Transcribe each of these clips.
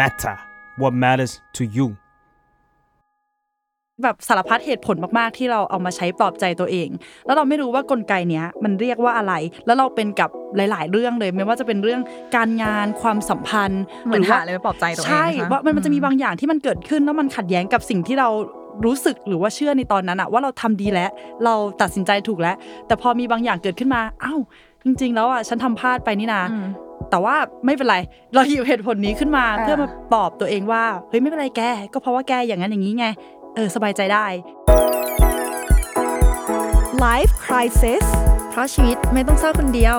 matter what matters to you แบบสารพัดเหตุผลมาก ๆ ที่เราเอามาใช้ปลอบใจตัวเอง แล้วเราไม่รู้ว่ากลไกเนี้ยมันเรียกว่าอะไร แล้วเราเป็นกับหลาย ๆ เรื่องเลย ไม่ว่าจะเป็นเรื่องการงานความสัมพันธ์เหมือนหาอะไรไปปลอบใจตัวเองใช่นะคะว่ามันมันจะมีบางอย่างที่มันเกิดขึ้นแล้วมันขัดแย้งกับสิ่งที่เรารู้สึกหรือว่าเชื่อในตอนนั้นอะว่าเราทำดีแล้ว เราตัดสินใจถูกแล้ว แต่พอมีบางอย่างเกิดขึ้นมาอ้าวจริง ๆ แล้วอะฉันทำพลาดไปนี่นาอืม แต่ว่าไม่เป็นไรเราหยิบเหตุผลนี้ขึ้นมาอ่าเพื่อมาปลอบตัวเองว่าเฮ้ยไม่เป็นไรแก ก็เพราะว่าแกอย่างนั้นอย่างนี้ไง เออสบายใจได้ Life Crisis เพราะชีวิตไม่ต้องเศร้าคนเดียว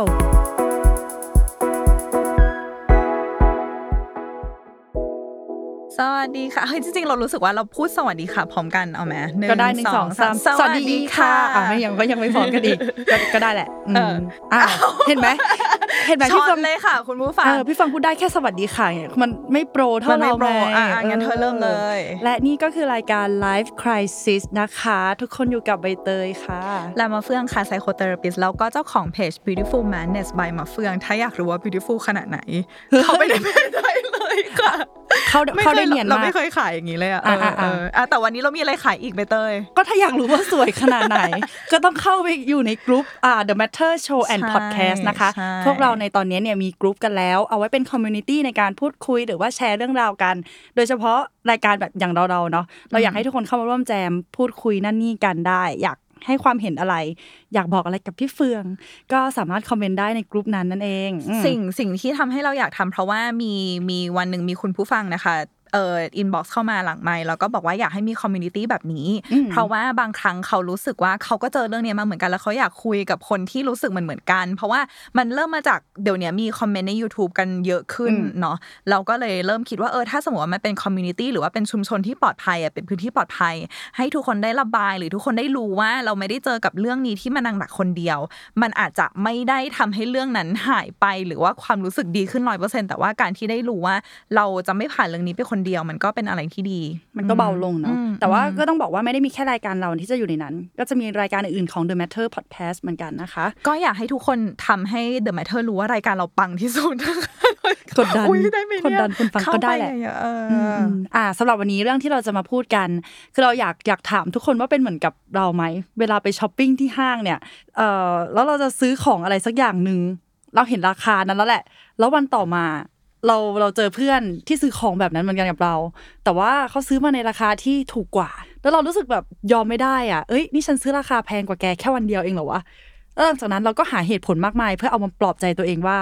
สวัสดีค่ะเฮ้ยจริงๆ เรารู้สึกว่าเราพูดสวัสดีค่ะ พร้อมกันเอาไหมหนึ่งก็ได้หนึ่งสองสามสวัสดีค่ะอะไม่ยังก็ยังไม่พร้อมกันอีกก็ก็ได้แหละอืมเอออะเห็นไหมเห็นไหมชพี่อฟันงเลยค่ะ คุณผู้ฟังเออพี่ฟังพูดได้แค่สวัสดีค่ะเนี่ยมันไม่โปรเท่ามันไม่เราโปรไงอะอะงั้นเธอเริ่มเลย และนี่ก็คือรายการ Life Crisis นะคะ ทุกคนอยู่กับใบเตยค่ะและมาเฟื่องค่ะ psychotherapist แล้วก็เจ้าของเพจ beautiful madness by มาเฟื่อง ถ้าอยากรู้ว่า beautiful ขนาดไหน เข้าไปในเพจได้เลยค่ะเข้าไม่เข้าเคได้ยเนียนเรามากไม่เคยขายอย่างนี้เลยอะอะเอออะเอออะแต่วันนี้เรามีอะไรขายอีกใบเตยก็ถ้าอยากรู้ว่าสวยขนาดไหน ก็ต้องเข้าไปอยู่ในกลุ่มอ่า The Matter Show and ใช่ Podcast นะคะใช่พวกเราในตอนนี้เนี่ยมีกลุ่มกันแล้ว เอาไว้เป็น community ในการพูดคุยหรือว่าแชร์เรื่องราวกัน โดยเฉพาะรายการแบบอย่างเราๆเนาะเราอยากให้ทุกคนเข้ามาร่วมแจมพูดคุยนั่นนี่กันได้ อยากให้ความเห็นอะไร อยากบอกอะไรกับพี่เฟิง ก็สามารถคอมเมนต์ได้ในกลุ่มนั้นนั่นเองอืมสิ่งสิ่งที่ทำให้เราอยากทำเพราะว่ามีมีวันหนึ่งมีคุณผู้ฟังนะคะ เอ่อ inbox เข้ามาหลังไมค์แล้วก็บอกว่าอยากให้มี community แบบนี้อืมเพราะว่าบางครั้งเขารู้สึกว่าเขาก็เจอเรื่องเนี้ยมาเหมือนกันแล้วเขาอยากคุยกับคนที่รู้สึกเหมือนเหมือนกัน เพราะว่ามันเริ่มมาจากเดี๋ยวเนี้ยมีคอมเมนต์ใน YouTube กันเยอะขึ้นเนาะเราก็เลยเริ่มคิดว่าเออถ้าสมมติว่ามันเป็น community หรือว่าเป็นชุมชนที่ปลอดภัยอะเป็นพื้นที่ปลอดภัย ให้ทุกคนได้ระบาย หรือทุกคนได้รู้ว่าเราไม่ได้เจอกับเรื่องนี้ที่มันหนักๆคนเดียว มันอาจจะไม่ได้ทำให้เรื่องนั้นหายไป หรือว่าความรู้สึกดีขึ้นร้อยเปอร์เซ็นแต่ว่าการที่ได้รู้ว่าเราจะไม่ผ่านเรื่องนี้ไปคนเดียวมันก็เป็นอะไรที่ดี มันก็เบาลงเนาะอืมแต่ว่าก็ต้องบอกว่าไม่ได้มีแค่รายการเราที่จะอยู่ในนั้น ก็จะมีรายการอื่นๆของ The Matter Podcast เหมือนกันนะคะ ก็อยากให้ทุกคนทำให้ The Matter รู้ว่ารายการเราปังที่สุดกดดันอุ๊ยได้ไหมเยกดดันคุณฟังก็ได้แหละเข้าไปเยอๆเอออมอ่าสำหรับวันนี้เรื่องที่เราจะมาพูดกัน คือเราอยากอยากถามทุกคนว่าเป็นเหมือนกับเราไหมเวลาไปช้อปปิ้งที่ห้างเนี่ยเอ่อแล้วเราจะซื้อของอะไรสักอย่างหนึ่งเราเห็นราคานั้นแล้วแหละ แล้ววันต่อมา เราเราเจอเพื่อนที่ซื้อของแบบนั้นเหมือนกันกับเรา แต่ว่าเขาซื้อมาในราคาที่ถูกกว่า แล้วเรารู้สึกแบบยอมไม่ได้อะเอ้ยนี่ฉันซื้อราคาแพงกว่าแกแค่วันเดียวเองเหรอวะแล้วหลังจากนั้นเราก็หาเหตุผลมากมาย เพื่อเอามาปลอบใจตัวเองว่า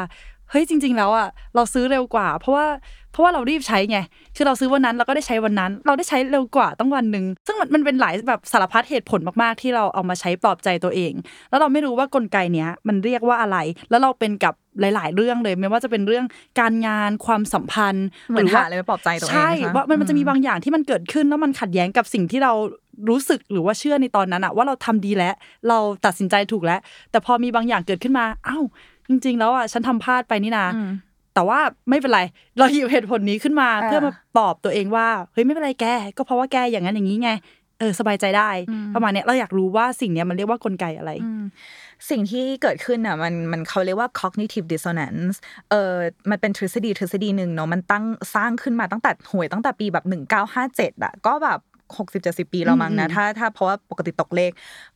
เฮ้ยจริง ๆ แล้วอะเราซื้อเร็วกว่า เพราะว่าเพราะว่าเรารีบใช้ไงคือเราซื้อวันนั้นเราก็ได้ใช้วันนั้น เราได้ใช้เร็วกว่าต้องวันหนึ่งซึ่งมันมันเป็นหลายแบบสารพัดเหตุผลมากๆ ที่เราเอามาใช้ปลอบใจตัวเอง แล้วเราไม่รู้ว่ากลไกเนี้ยมันเรียกว่าอะไร แล้วเราเป็นกับหลาย ๆ เรื่องเลย ไม่ว่าจะเป็นเรื่องการงานความสัมพันธ์เหมือนรือว่าหาอะไรไปปลอบใจตัวเองใช่นะคะว่ามันมันจะมีอืมบางอย่างที่มันเกิดขึ้นแล้วมันขัดแย้งกับสิ่งที่เรารู้สึกหรือว่าเชื่อในตอนนั้นอะว่าเราทำดีแล้ว เราตัดสินใจถูกแล้ว แต่พอมีบางอย่างเกิดขึ้นมาอ้าว จริง ๆ แล้วอะฉันทำพลาดไปนี่นาอืมแต่ว่าไม่เป็นไร เราหยิบเหตุผลนี้ขึ้นมาอ่าเพื่อมาปลอบตัวเองว่าเฮ้ยไม่เป็นไรแกก็เพราะว่าแกอย่างนั้นอย่างนี้ไงเออสบายใจได้ประมาณเนี้ยเราอยากรู้ว่าสิ่งเนี้ยมันเรียกว่ากลไกอะไรอืมสิ่งที่เกิดขึ้นอะมันมันเขาเรียกว่า cognitive dissonance เออมันเป็นทฤษฎีทฤษฎีหนึ่งเนาะมันตั้งสร้างขึ้นมาตั้งแต่หวยตั้งแต่ปีแบบ1957อะก็แบบหกสิบเจ็ดสิบปีแล้วมั้งนะอืมถ้าถ้าเพราะว่าปกติตกเลข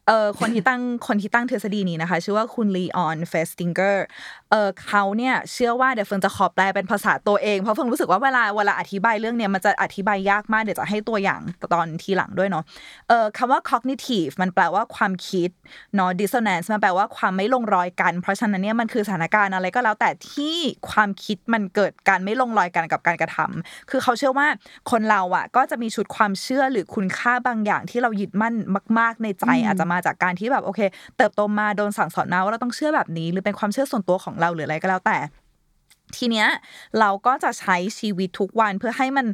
เออคนที่ตั้งคนที่ตั้งทฤษฎีนี้นะคะ ชื่อว่าคุณลีออนเฟสติงเกอร์เออเขาเนี่ยเชื่อว่าเดี๋ยวเฟิงจะขอแปลเป็นภาษาตัวเอง เพราะเฟิงรู้สึกว่าเวลาเวลาอธิบายเรื่องเนี้ยมันจะอธิบายยากมากเดี๋ยวจะให้ตัวอย่างตอนทีหลังด้วยเนาะเอ่อคำว่า cognitive มันแปลว่าความคิดเนาะ dissonance มันแปลว่าความไม่ลงรอยกัน เพราะฉะนั้นเนี่ยมันคือสถานการณ์อะไรก็แล้วแต่ที่ความคิดมันเกิดการไม่ลงรอยกันกับการกระทำคือเขาเชื่อว่าคนเราอะก็จะมีชุดความเชื่อหรือคุณค่าบางอย่างที่เรายึดมั่นมาก ๆ ในใจอาจจะมาจากการที่แบบโอเค เติบโตมาโดนสั่งสอนมาว่าเราต้องเชื่อแบบนี้ หรือเป็นความเชื่อส่วนตัวของเราหรืออะไรก็แล้วแต่ ทีเนี้ยเราก็จะใช้ชีวิตทุกวันเพื่อให้มัน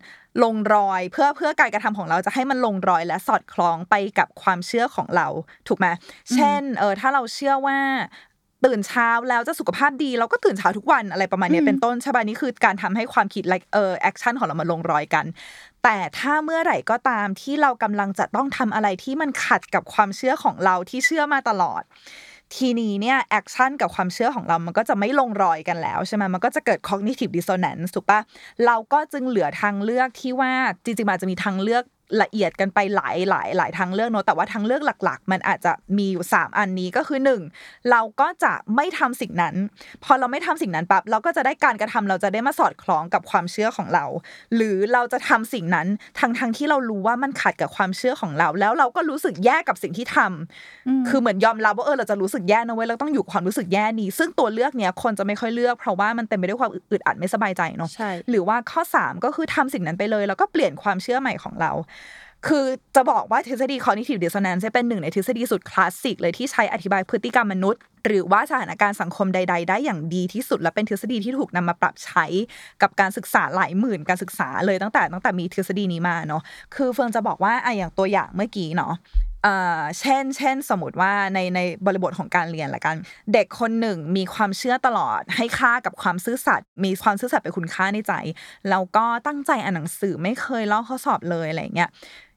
ลงรอย เพื่อเพื่อการกระทำของเราจะให้มันลงรอยและสอดคล้องไปกับความเชื่อของเราถูกไหมเช่นเออถ้าเราเชื่อว่าตื่นเช้าแล้วจะสุขภาพดีเราก็ตื่นเช้าทุกวันอะไรประมาณเนี้ยเป็นต้นใช่ป่ะนี่คือการทำให้ความคิด like เออ action ของเรามาลงรอยกัน แต่ถ้าเมื่อไหร่ก็ตามที่เรากำลังจะต้องทำอะไรที่มันขัดกับความเชื่อของเราที่เชื่อมาตลอด ทีนี้เนี่ย action กับความเชื่อของเรามันก็จะไม่ลงรอยกันแล้วใช่ไหมมันก็จะเกิด cognitive dissonance ถูกปะเราก็จึงเหลือทางเลือกที่ว่าจริงๆมันอาจจะมีทางเลือก ละเอียดกันไปหลายหลายหลายทางเลือกเนอะแต่ว่าทางเลือกหลัก ๆ มันอาจจะมีอยู่ 3 อันนี้ก็คือ 1 เราก็จะไม่ทำสิ่งนั้น พอเราไม่ทำสิ่งนั้นปั๊บเราก็จะได้การกระทำเราจะได้มาสอดคล้องกับความเชื่อของเรา หรือเราจะทำสิ่งนั้นทั้งทั้งๆที่เรารู้ว่ามันขัดกับความเชื่อของเรา แล้วเราก็รู้สึกแย่กับสิ่งที่ทำคือเหมือนยอมรับว่าเออเราจะรู้สึกแย่นะเว้ยเราต้องอยู่กับความรู้สึกแย่นี้ ซึ่งตัวเลือกเนี้ยคนจะไม่ค่อยเลือก เพราะว่ามันเต็มไปด้วยความอึดอัดไม่สบายใจเนาะใช่หรือว่าข้อ 3 ก็คือทำสิ่งนั้นไปเลย แล้วก็เปลี่ยนความเชื่อใหม่ของเราคือจะบอกว่าทฤษฎี cognitive dissonance เป็นหนึ่งในทฤษฎีสุดคลาสสิกเลยที่ใช้อธิบายพฤติกรรมมนุษย์ หรือว่าสถานการณ์สังคมใด ๆ ได้อย่างดีที่สุด และเป็นทฤษฎีที่ถูกนำมาปรับใช้กับการศึกษาหลายหมื่นการศึกษาเลยตั้งแต่ตั้งแต่มีทฤษฎีนี้มาเนาะคือเฟิงจะบอกว่าไออย่างตัวอย่างเมื่อกี้เนาะ เอ่อเช่น เช่น สมมติว่าในในบริบทของการเรียนละกัน เด็กคนหนึ่งมีความเชื่อตลอด ให้ค่ากับความซื่อสัตย์มีความซื่อสัตย์เป็นคุณค่าในใจ แล้วก็ตั้งใจอ่านหนังสือไม่เคยลอกข้อสอบเลยอะไรเงี้ย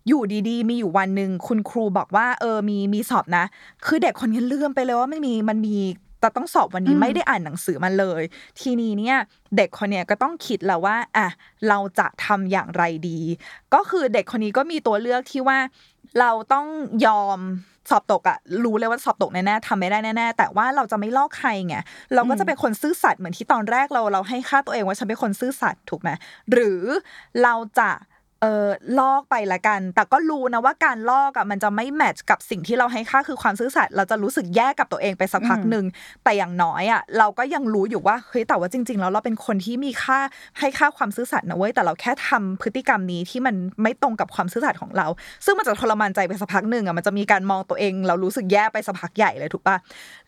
อยู่ดีๆ มีอยู่วันหนึ่งคุณครูบอกว่าเออมีมีสอบนะ คือเด็กคนนี้ลืมไปเลยว่าไม่มีมันมีแต่ต้องสอบวันนี้ไม่ได้อ่านหนังสือมาเลย ทีนี้เนี่ยเด็กคนเนี้ยก็ต้องคิดแล้วว่าอะเราจะทำอย่างไรดี ก็คือเด็กคนนี้ก็มีตัวเลือกที่ว่า เราต้องยอมสอบตกอะรู้เลยว่าสอบตกแน่ๆทำไม่ได้แน่ๆแต่ว่าเราจะไม่ลอกใครไงเราก็จะเป็นคนซื่อสัตย์เหมือนที่ตอนแรกเราเราให้ค่าตัวเองว่าฉันเป็นคนซื่อสัตย์ถูกไหมหรือเราจะ เออลอกไปละกัน แต่ก็รู้นะว่าการลอกอะมันจะไม่แมทช์กับสิ่งที่เราให้ค่าคือความซื่อสัตย์เราจะรู้สึกแย่กับตัวเองไปสักพักหนึ่งแต่อย่างน้อยอะเราก็ยังรู้อยู่ว่าเฮ้ยแต่ว่าจริง ๆ แล้วเราเป็นคนที่มีค่าให้ค่าความซื่อสัตย์นะเว้ยแต่เราแค่ทำพฤติกรรมนี้ที่มันไม่ตรงกับความซื่อสัตย์ของเรา ซึ่งมันจะทรมานใจไปสักพักหนึ่งอะมันจะมีการมองตัวเอง เรารู้สึกแย่ไปสักพักใหญ่เลยถูกปะ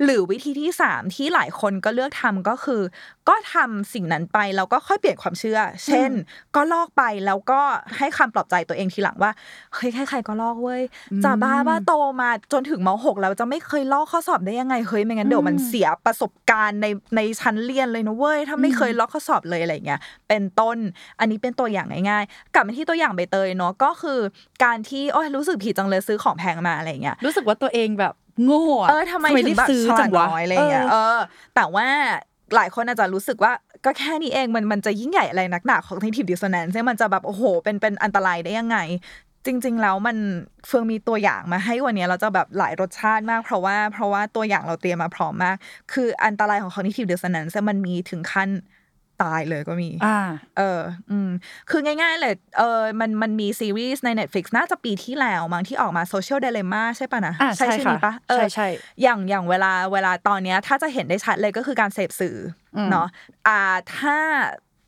หรือวิธีที่สามที่หลายคนก็เลือกทำก็คือ ก็ทำสิ่งนั้นไปแล้วก็ค่อยเปลี่ยนความเชื่อ เช่น ก็ลอกไปแล้วก็ให้คำปลอบใจตัวเองทีหลังว่าเฮ้ยใครๆก็ลอกเว้ยจะบ้าบ้าโตมาจนถึงมหกแล้วจะไม่เคยลอกข้อสอบได้ยังไงเฮ้ยไม่งั้นเดี๋ยวมันเสียประสบการณ์ในในชั้นเรียนเลยนะเว้ยถ้าไม่เคยลอกข้อสอบเลยอะไรเงี้ยเป็นต้นอันนี้เป็นตัวอย่างง่ายๆ กลับมาที่ตัวอย่างใบเตยเนาะก็คือ การที่โอ้ยรู้สึกผิดจังเลยซื้อของแพงมาอะไรเงี้ยรู้สึกว่าตัวเองแบบโง่ะเออทำไมถึได้งแบบซื้อฉจัลาดงวะน้อยอะไรเงี้ยเออ แต่ว่า หลายคนอาจจะรู้สึกว่าก็แค่นี้เองมันมันจะยิ่งใหญ่อะไรนักหนาของ cognitive dissonance มันจะแบบโอ้โห เป็นเป็นอันตรายได้ยังไง จริง ๆ แล้วมันเฟืองมีตัวอย่างมาให้วันนี้เราจะแบบหลายรสชาติมาก เพราะว่าเพราะว่าตัวอย่างเราเตรียมมาพร้อมมาก คืออันตรายของ cognitive dissonance มันมีถึงขั้น ตายเลยก็มี อ่า เออ อืม คือง่ายๆเลย เออ มันมันมีซีรีส์ใน Netflix น่าจะปีที่แล้วมั้งที่ออกมา Social Dilemma ใช่ปะนะอ่าใช่ชื่อค่ะนี้ปะเออใช่ใช่อย่างอย่างเวลาเวลาตอนเนี้ย ถ้าจะเห็นได้ชัดเลยก็คือการเสพสื่ออมเนาะอ่าถ้า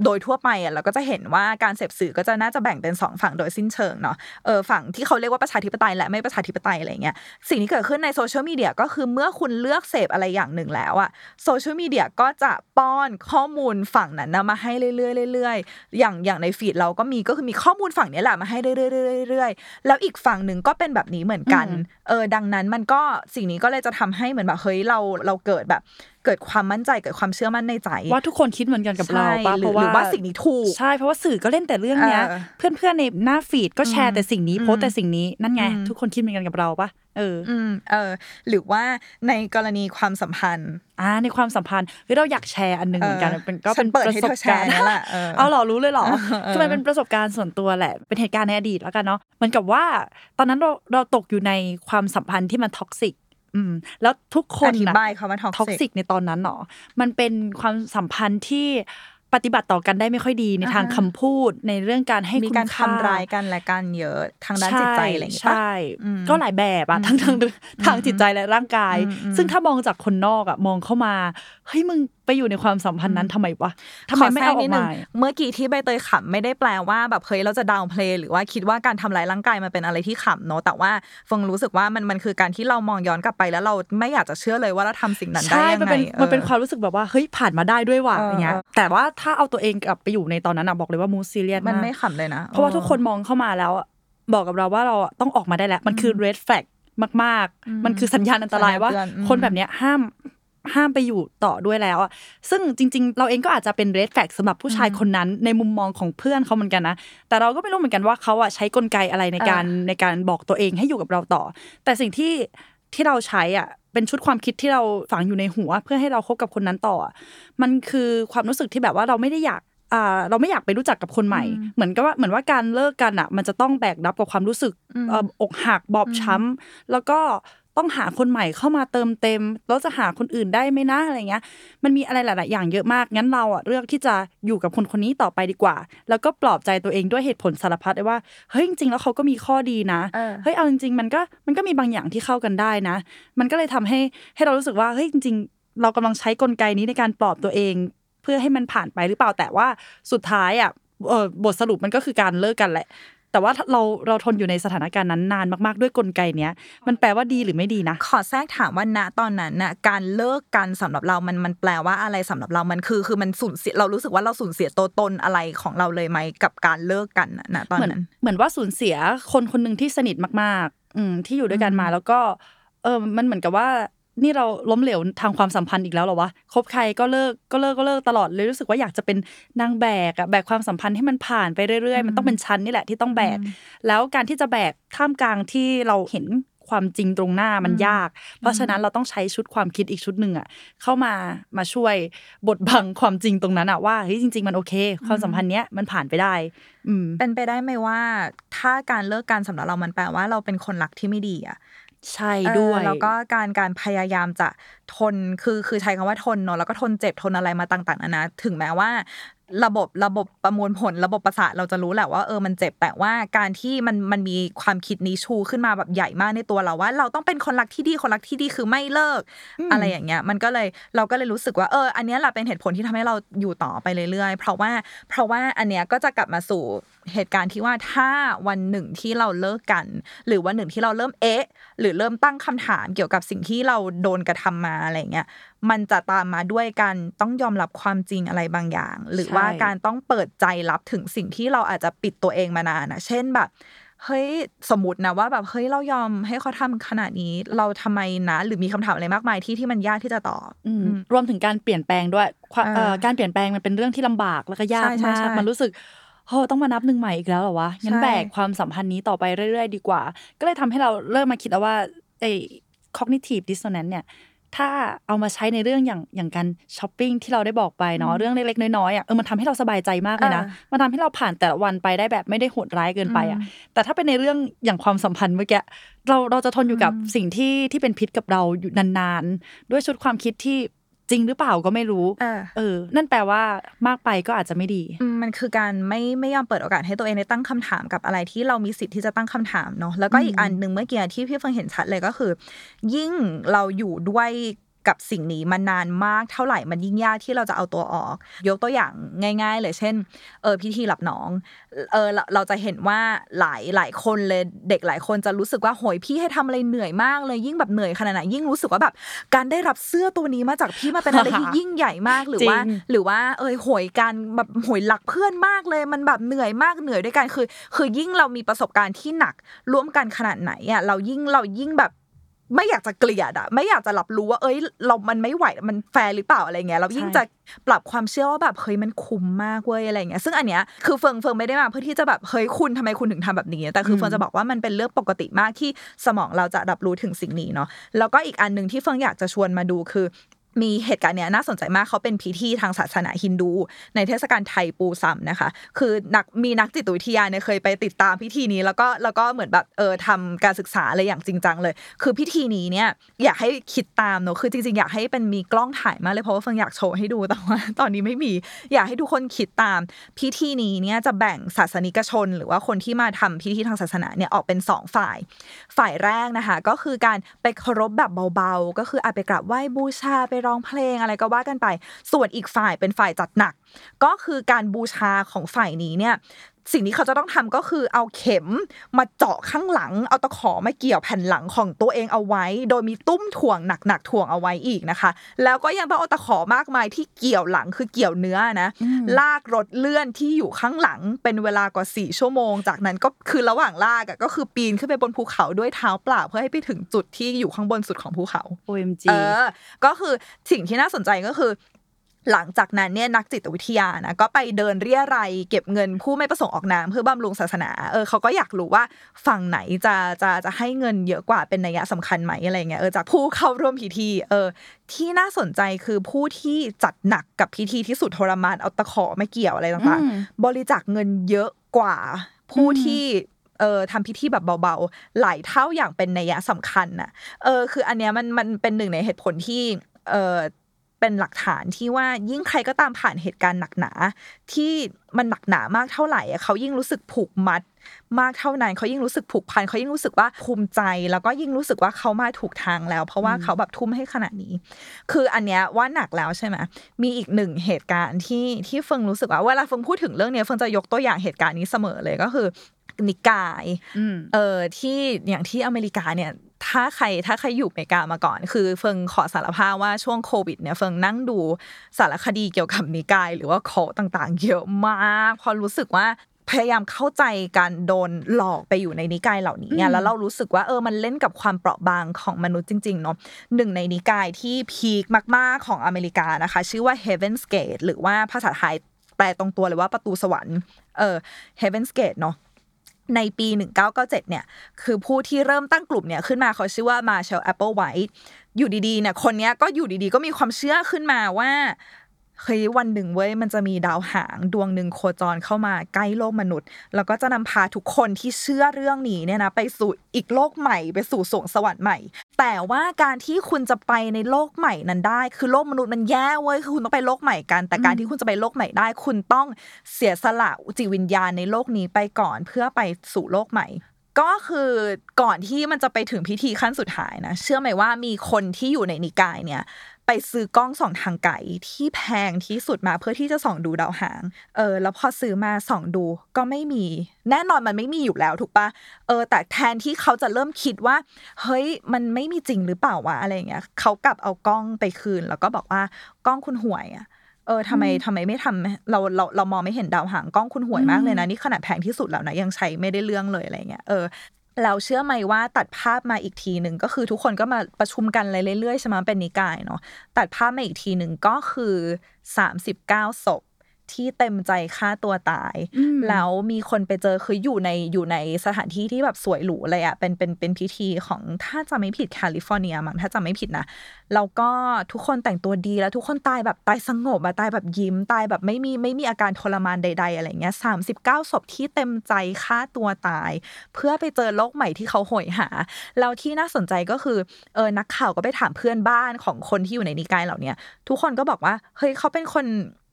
โดยทั่วไปอะเราก็จะเห็นว่าการเสพสื่อก็จะน่าจะแบ่งเป็นสองฝั่งโดยสิ้นเชิงเนาะเออฝั่งที่เขาเรียกว่าประชาธิปไตยและไม่ประชาธิปไตยอะไรเงี้ยสิ่งที่เกิดขึ้นในโซเชียลมีเดียก็คือเมื่อคุณเลือกเสพอะไรอย่างหนึ่งแล้วอะโซเชียลมีเดียก็จะป้อนข้อมูลฝั่งนั้นนะมาให้เรื่อยๆเรื่อยๆอย่างอย่างในฟีดเราก็มีก็คือมีข้อมูลฝั่งเนี้ยแหละมาให้เรื่อยๆเรื่อยๆแล้วอีกฝั่งหนึ่งก็เป็นแบบนี้เหมือนกันอืมเออดังนั้นมันก็สิ่งนี้ก็เลยจะทำให้เหมือนแบบเฮ้ยเราเราเกิดแบบ เกิดความมั่นใจเกิดความเชื่อมั่นในใจ ว่าทุกคนคิดเหมือนกันกับเราใช่ปะหเพรือราะหรือว่าว่าสิ่งนี้ถูกใช่เพราะว่าสื่อก็เล่นแต่เรื่องเนี้ยเออเพื่อนๆในหน้าฟีดก็แชอืร์มแต่สิ่งนี้อืมโพสต์แต่สิ่งนี้นั่นไงอืมทุกคนคิดเหมือนกันกับเราปะเออออืมเออ หรือว่าในกรณีความสัมพันธ์อ่าในความสัมพันธ์เฮ้ยเราอยากแชร์อันหนึ่งเหมือนกันเออเป็นก็ฉัเป็นนเปิดประให้สเธบอแชการร์ณ์นั่นแหละเออเอาเหรอรู้เลยเหรอเออเออคือมันเป็นประสบการณ์ส่วนตัวแหละ เป็นเหตุการณ์ในอดีตแล้วกันเนาะเหมือนกับว่า ตอนนั้นเราเราตกอยู่ในความสัมพันธ์ที่มัน toxic อืม แล้วทุกคนอธิบายคำว่า toxic toxic ในตอนนั้นเนาะมันเป็นความสัมพันธ์ที่ปฏิบัติต่อกันได้ไม่ค่อยดีในอ่าฮะทางคำพูดในเรื่องการให้คุณค่ามีการค่าทำร้ายกันและกันเยอะทางด้านจิตใจอะไรอย่างเงี้ยปะใช่อืมก็หลายแบบอะทั้งทางทางจิตใจและร่างกายอืมอืมซึ่งถ้ามองจากคนนอกอะมองเข้ามาเฮ้ยมึงไปอยู่ในความสัมพันธ์นั้นทำไมวะทำไมไม่เอาออกมาเมื่อกี้ที่ใบเตยขำไม่ได้แปลว่าแบบเฮ้ยเราจะดาวเพลย์หรือว่าคิดว่าการทำร้ายร่างกายมันเป็นอะไรที่ขำเนอะแต่ว่าฟงรู้สึกว่ามันมันคือการที่เรามองย้อนกลับไปแล้วเราไม่อยากจะเชื่อเลยว่าเราทำสิ่งนั้นได้ใช่ยังมันไงเป็นออมันเป็นความรู้สึกแบบว่าเฮ้ยผ่านมาได้ด้วยว่ะเอออย่างเงี้ยเออแต่ว่าถ้าเอาตัวเองกลับไปอยู่ในตอนนั้นอะบอกเลยว่ามูซีเรียสมันมากไม่ขำเลยนะ เพราะว่าทุกคนมองเข้ามาแล้วอะบอกกับเราว่าเราอะต้องออกมาได้แล้ว มันคือ red flag มากอืมๆมันคือสัญญาณอันตรายว่าสัญญาณเตือนอืมคนแบบเนี้ยห้าม ห้ามไปอยู่ต่อด้วยแล้วอะซึ่งจริง ๆ เราเองก็อาจจะเป็น red flag สำหรับผู้ชายคนนั้นในมุมมองของเพื่อนเขาเหมือนกันนะ แต่เราก็ไม่รู้เหมือนกันว่าเขาอะใช้กลไกอะไรในการในการบอกตัวเองให้อยู่กับเราต่อ แต่สิ่งที่ที่เราใช้อะเป็นชุดความคิดที่เราฝังอยู่ในหัว เพื่อให้เราคบกับคนนั้นต่ออะมันคือความรู้สึกที่แบบว่าเราไม่ได้อยากอ่าเราไม่อยากไปรู้จักกับคนใหม่ เหมือนกับว่าเหมือนว่าการเลิกกันอะ มันจะต้องแบกรับกับความรู้สึกเอ่บอกหักบอบช้ำแล้วก็ ต้องหาคนใหม่เข้ามาเติมเต็มแล้วจะหาคนอื่นได้ไหมนะอะไรเงี้ย มันมีอะไรหลาย ๆ อย่างเยอะมากงั้นเราอะเลือกที่จะอยู่กับคนคนนี้ต่อไปดีกว่า แล้วก็ปลอบใจตัวเองด้วยเหตุผลสารพัดเลยว่าเฮ้ยจริง ๆ แล้วเขาก็มีข้อดีนะเออเฮ้ยเอาจริง ๆ มันก็มันก็มีบางอย่างที่เข้ากันได้นะ มันก็เลยทำให้ให้เรารู้สึกว่าเฮ้ยจริง ๆ เรากำลังใช้กลไกนี้ในการปลอบตัวเอง เพื่อให้มันผ่านไปหรือเปล่าแต่ว่าสุดท้ายอะเออบทสรุปมันก็คือการเลิกกันแหละ แต่ว่าเราเราทนอยู่ในสถานการณ์นั้นนานมาก ๆ ด้วยกลไกเนี้ยมันแปลว่าดีหรือไม่ดีนะ ขอแทรกถามว่าณตอนนั้นน่ะการเลิกกันสำหรับเรามันมันแปลว่าอะไรสำหรับเรามันคือ คือมันสูญเสียเรารู้สึกว่าเราสูญเสียตัวตนอะไรของเราเลยไหมกับการเลิกกันน่ะณตอนเหมือนนั้นเหมือนว่าสูญเสียคนคนหนึ่งที่สนิทมาก ๆ อืมที่อยู่ด้วยกันมาแล้วก็ เออมันเหมือนกับว่า นี่เราล้มเหลวทางความสัมพันธ์อีกแล้วเหรอวะคบใครก็เลิกก็เลิกก็เลิกตลอดเลยรู้สึกว่าอยากจะเป็นนางแบกอะแบกความสัมพันธ์ให้มันผ่านไปเรื่อยๆ มันต้องเป็นชั้นนี่แหละที่ต้องแบก แล้วการที่จะแบกท่ามกลางที่เราเห็นความจริงตรงหน้ามันยาก เพราะฉะนั้นเราต้องใช้ชุดความคิดอีกชุดหนึ่งอะเข้ามามาช่วยบดบังความจริงตรงนั้นอะว่าเฮ้ยจริง ๆ มันโอเค ความสัมพันธ์เนี้ยมันผ่านไปได้อืมเป็นไปได้ไหมว่า ถ้าการเลิกกันสำหรับเรามันแปลว่าเราเป็นคนรักที่ไม่ดีอะ ใช่ด้วยเออแล้วก็การการพยายามจะทนคือคือใช้คำว่าทนเนอะแล้วก็ทนเจ็บทนอะไรมาต่างๆนานาถึงแม้ว่า ระบบระบบประมวลผลระบบประสาทเราจะรู้แหละว่าเออมันเจ็บแต่ว่าการที่มันมันมีความคิดนี้ชูขึ้นมาแบบใหญ่มากในตัวเราว่า เราต้องเป็นคนรักที่ดีคนรักที่ดีคือไม่เลิก อะไรอย่างเงี้ย มันก็เลยเราก็เลยรู้สึกว่าเออ อันเนี้ยแหละเป็นเหตุผลที่ทำให้เราอยู่ต่อไปเรื่อยๆเพราะว่า เพราะว่าอันเนี้ยก็จะกลับมาสู่เหตุการณ์ที่ว่าถ้าวันหนึ่งที่เราเลิกกัน หรือวันหนึ่งที่เราเริ่มเอ๊ะ หรือเริ่มตั้งคำถามเกี่ยวกับสิ่งที่เราโดนกระทำมาอะไรเงี้ยมันจะตามมาด้วยการต้องยอมรับความจริงอะไรบางอย่าง หรือว่าใช่การต้องเปิดใจรับถึงสิ่งที่เราอาจจะปิดตัวเองมานานนะเช่นแบบเฮ้ยสมมตินะว่าแบบเฮ้ยเรายอมให้เขาทำขนาดนี้ เราทำไมนะ หรือมีคำถามอะไรมากมายที่ที่มันยากที่จะตอบอืมอืมรวมถึงการเปลี่ยนแปลงด้วยความเออเอ่อการเปลี่ยนแปลงมันเป็นเรื่องที่ลำบากแล้วก็ยากใช่ใช่มากใช่มันรู้สึก โอ้ต้องมานับหนึ่งใหม่อีกแล้วเหรอวะงั้นใช่แบกความสัมพันธ์นี้ต่อไปเรื่อย ๆ ดีกว่า ก็เลยทำให้เราเริ่มมาคิดแล้วว่าไอ้ cognitive dissonance เนี่ยถ้าเอามาใช้ในเรื่องอย่างอย่างการช้อปปิ้งที่เราได้บอกไปเนาะเรื่องเล็กๆน้อยๆอะเออมันทำให้เราสบายใจมากเลยนะเออมันทำให้เราผ่านแต่ละวันไปได้แบบไม่ได้โหดร้ายเกินไปอะแต่ถ้าเป็นในเรื่องอย่างความสัมพันธ์เมื่อกี้เราเราจะทนอยู่กับสิ่งที่ที่เป็นพิษกับเราอยู่นานๆ ด้วยชุดความคิดที่ จริงหรือเปล่าก็ไม่รู้เออเออ นั่นแปลว่ามากไปก็อาจจะไม่ดีอืมมันคือการไม่ไม่ยอมเปิดโอกาสให้ตัวเองได้ตั้งคำถามกับอะไรที่เรามีสิทธิ์ที่จะตั้งคำถามเนาะแล้วก็อีกอันหนึ่งเมื่อกี้ที่พี่เฟิงเห็นชัดเลยก็คือ ยิ่งเราอยู่ด้วย กับสิ่งนี้มานานมากเท่าไหร่มันยิ่งยากที่เราจะเอาตัวออก ยกตัวอย่างง่าย ๆ เลยเช่นเออพิธีหลับน้องเออเราเราจะเห็นว่าหลายหลายคนเลยเด็กหลายคนจะรู้สึกว่าโหยพี่ให้ทำอะไรเหนื่อยมากเลยยิ่งแบบเหนื่อยขนาดไหนยิ่งรู้สึกว่าแบบการได้รับเสื้อตัวนี้มาจากพี่มาเป็นอะไรที่ยิ่งใหญ่มากหรือว่าจริงหรือว่าเอยโหยการแบบโหยรักเพื่อนมากเลยมันแบบเหนื่อยมากเหนื่อยด้วยกันคือ คือยิ่งเรามีประสบการณ์ที่หนักร่วมกันขนาดไหนอะเรายิ่งเรายิ่งแบบ ไม่อยากจะเกลียดอะไม่อยากจะรับรู้ว่าเอ้ย เรามันไม่ไหวมันแฟร์หรือเปล่าอะไรเงี้ยเรายิ่งใช่จะปรับความเชื่อว่าแบบเฮ้ยมันคุ้มมากเว้ยอะไรเงี้ยซึ่งอันเนี้ยคือเฟิงเฟิงไม่ได้มาเพื่อที่จะแบบเฮ้ยคุณทำไมคุณถึงทำแบบนี้แต่คือเฟิงจะบอกว่ามันเป็นเรื่องปกติมากที่สมองเราจะรับรู้ถึงสิ่งนี้เนาะแล้วก็อีกอันหนึ่งที่เฟิงอยากจะชวนมาดูคือ มีเหตุการณ์เนี้ยน่าสนใจมากเขาเป็นพิธีทางศาสนาฮินดู ในเทศกาลไทยปูซัมนะคะ คือนักมีนักจิตวิทยาเนี่ยเคยไปติดตามพิธีนี้ แล้วก็แล้วก็เหมือนแบบเออทำการศึกษาอะไรอย่างจริงจังเลย คือพิธีนี้เนี่ยอยากให้คิดตามเนอะคือจริงๆ อยากให้เป็นมีกล้องถ่ายมาเลยเพราะว่าเฟิงอยากโชว์ให้ดูแต่ว่าตอนนี้ไม่มีอยากให้ทุกคนคิดตาม พิธีนี้เนี่ยจะแบ่งศาสนิกชน หรือว่าคนที่มาทำพิธีทางศาสนาเนี่ยออกเป็นสองฝ่าย ฝ่ายแรกนะคะก็คือการไปเคารพแบบเบาๆ ก็คืออาไปกราบไหว้บูชาไปร้องเพลงอะไรก็ว่ากันไป ส่วนอีกฝ่ายเป็นฝ่ายจัดหนัก ก็คือการบูชาของฝ่ายนี้เนี่ย สิ่งที่เขาจะต้องทำก็คือเอาเข็มมาเจาะข้างหลัง เอาตะขอมาเกี่ยวแผ่นหลังของตัวเองเอาไว้ โดยมีตุ้มถ่วงหนักๆถ่วงเอาไว้อีกนะคะ แล้วก็ยังต้องเอาตะขอมากมายที่เกี่ยวหลังคือเกี่ยวเนื้อนะ ลากรถเลื่อนที่อยู่ข้างหลังเป็นเวลากว่าสี่ชั่วโมง จากนั้นก็คือระหว่างลากอะก็คือปีนขึ้นไปบนภูเขาด้วยเท้าเปล่าเพื่อให้ไปถึงจุดที่อยู่ข้างบนสุดของภูเขา OMG เออ ก็คือสิ่งที่น่าสนใจก็คือ หลังจากนั้นเนี่ยนักจิตวิทยานะก็ไปเดินเรียรัยเก็บเงินผู้ไม่ประสงค์ออกนามเพื่อบำรุงศาสนาเออเขาก็อยากรู้ว่าฝั่งไหนจะจะจะให้เงินเยอะกว่าเป็นนัยสำคัญไหมอะไรเงี้ยเออจากผู้เข้าร่วมพิธีเออที่น่าสนใจคือผู้ที่จัดหนักกับพิธีที่สุดทรมานเอาตะขอไม่เกี่ยวอะไรต่างอืมๆบริจาคเงินเยอะกว่าผู้ที่เออทำพิธีแบบเบาๆ หลายเท่าอย่างเป็นนัยสำคัญน่ะเออคืออันเนี้ยมันมันเป็นหนึ่งในเหตุผลที่เออ เป็นหลักฐานที่ว่ายิ่งใครก็ตามผ่านเหตุการณ์หนักหนา ที่มันหนักหนามากเท่าไหร่อะเขายิ่งรู้สึกผูกมัด มากเท่านั้นเขายิ่งรู้สึกผูกพันเขายิ่งรู้สึกว่าภูมิใจ แล้วก็ยิ่งรู้สึกว่าเขามาถูกทางแล้ว เพราะว่าเขาแบบทุ่มให้ขนาดนี้ คืออันเนี้ยว่าหนักแล้วใช่ไหมมีอีกหนึ่งเหตุการณ์ที่ที่เฟิงรู้สึกว่าเวลาเฟิงพูดถึงเรื่องเนี้ยเฟิงจะยกตัวอย่างเหตุการณ์นี้เสมอเลยก็คือนิกายอืมเออที่อย่างที่อเมริกาเนี่ย ถ้าใครถ้าใครอยู่อเมริกามาก่อน คือเฟิงขอสารภาพว่าช่วงโควิดเนี่ยเฟิงนั่งดูสารคดีเกี่ยวกับนิกาย หรือว่าโคต่างๆเยอะมากเพอรู้สึกว่าพยายามเข้าใจการโดนหลอกไปอยู่ในนิกายเหล่านี้เนี่ยแล้วเรารู้สึกว่าเออมันเล่นกับความเปราะบางของมนุษย์จริงๆเนาะหนึ่งในนิกายที่พีคมากๆของอเมริกานะคะ ชื่อว่า Heaven's Gate หรือว่าภาษาไทยแปลตรงตัวเลยว่าประตูสวรรค์เออ Heaven's Gate เนาะ ในปี 1997 เนี่ย คือผู้ที่เริ่มตั้งกลุ่มเนี่ยขึ้นมาเขาชื่อว่า Marshall Applewhite อยู่ดีๆเนี่ยคนเนี้ยก็อยู่ดีๆ ก็มีความเชื่อขึ้นมาว่า เฮ้ยวันหนึ่งเว้ยมันจะมีดาวหางดวงหนึ่งโคจรเข้ามาใกล้โลกมนุษย์ แล้วก็จะนำพาทุกคนที่เชื่อเรื่องนี้เนี่ยนะไปสู่อีกโลกใหม่ไปสู่สรวงสวรรค์ใหม่ แต่ว่าการที่คุณจะไปในโลกใหม่นั้นได้ คือโลกมนุษย์มันแย่เว้ยคือคุณต้องไปโลกใหม่กัน แต่การที่คุณจะไปโลกใหม่ได้ คุณต้องเสียสละจิตวิญญาณในโลกนี้ไปก่อนเพื่อไปสู่โลกใหม่ก็คือก่อนที่มันจะไปถึงพิธีขั้นสุดท้ายนะ เชื่อไหมว่ามีคนที่อยู่ในนิกายเนี่ย ซื้อกล้องส่องทางไกลที่แพงที่สุดมาเพื่อที่จะส่องดูดาวหาง เออ แล้วพอซื้อมาส่องดูก็ไม่มี แน่นอนมันไม่มีอยู่แล้วถูกปะเออ แต่แทนที่เขาจะเริ่มคิดว่า เฮ้ย มันไม่มีจริงหรือเปล่าวะอะไรอย่างเงี้ยเขากลับเอากล้องไปคืน แล้วก็บอกว่ากล้องคุณห่วยอะเออทำไมทำไมไม่ทำเราเราเรามองไม่เห็นดาวหางกล้องคุณห่วยมากเลยนะนี่ขนาดแพงที่สุดแล้วนะยังใช้ไม่ได้เรื่องเลยอะไรเงี้ยเออ เราเชื่อไหมว่าตัดภาพมาอีกทีหนึ่งก็คือทุกคนก็มาประชุมกันเรื่อยๆใช่ไหมเป็นนิกายเนาะตัดภาพมาอีกทีหนึ่งก็คือ 39ศพ ที่เต็มใจฆ่าตัวตายอืมแล้วมีคนไปเจอคืออยู่ในอยู่ในสถานที่ที่แบบสวยหรูเลยอะเป็นเป็นเป็นพิธีของถ้าจะไม่ผิดแคลิฟอร์เนียมั้งถ้าจะไม่ผิดนะแล้วก็ทุกคนแต่งตัวดีแล้วทุกคนตายแบบตายสงบอะตายแบบยิ้มตายแบบไม่มีไม่มีอาการทรมานใด ๆ อะไรเงี้ยสามสิบเก้าศพที่เต็มใจฆ่าตัวตาย เพื่อไปเจอโลกใหม่ที่เขาโหยหาแล้วที่น่าสนใจก็คือเออนักข่าวก็ไปถามเพื่อนบ้านของคนที่อยู่ในนิกายเหล่าเนี้ยทุกคนก็บอกว่าเฮ้ยเขาเป็นคน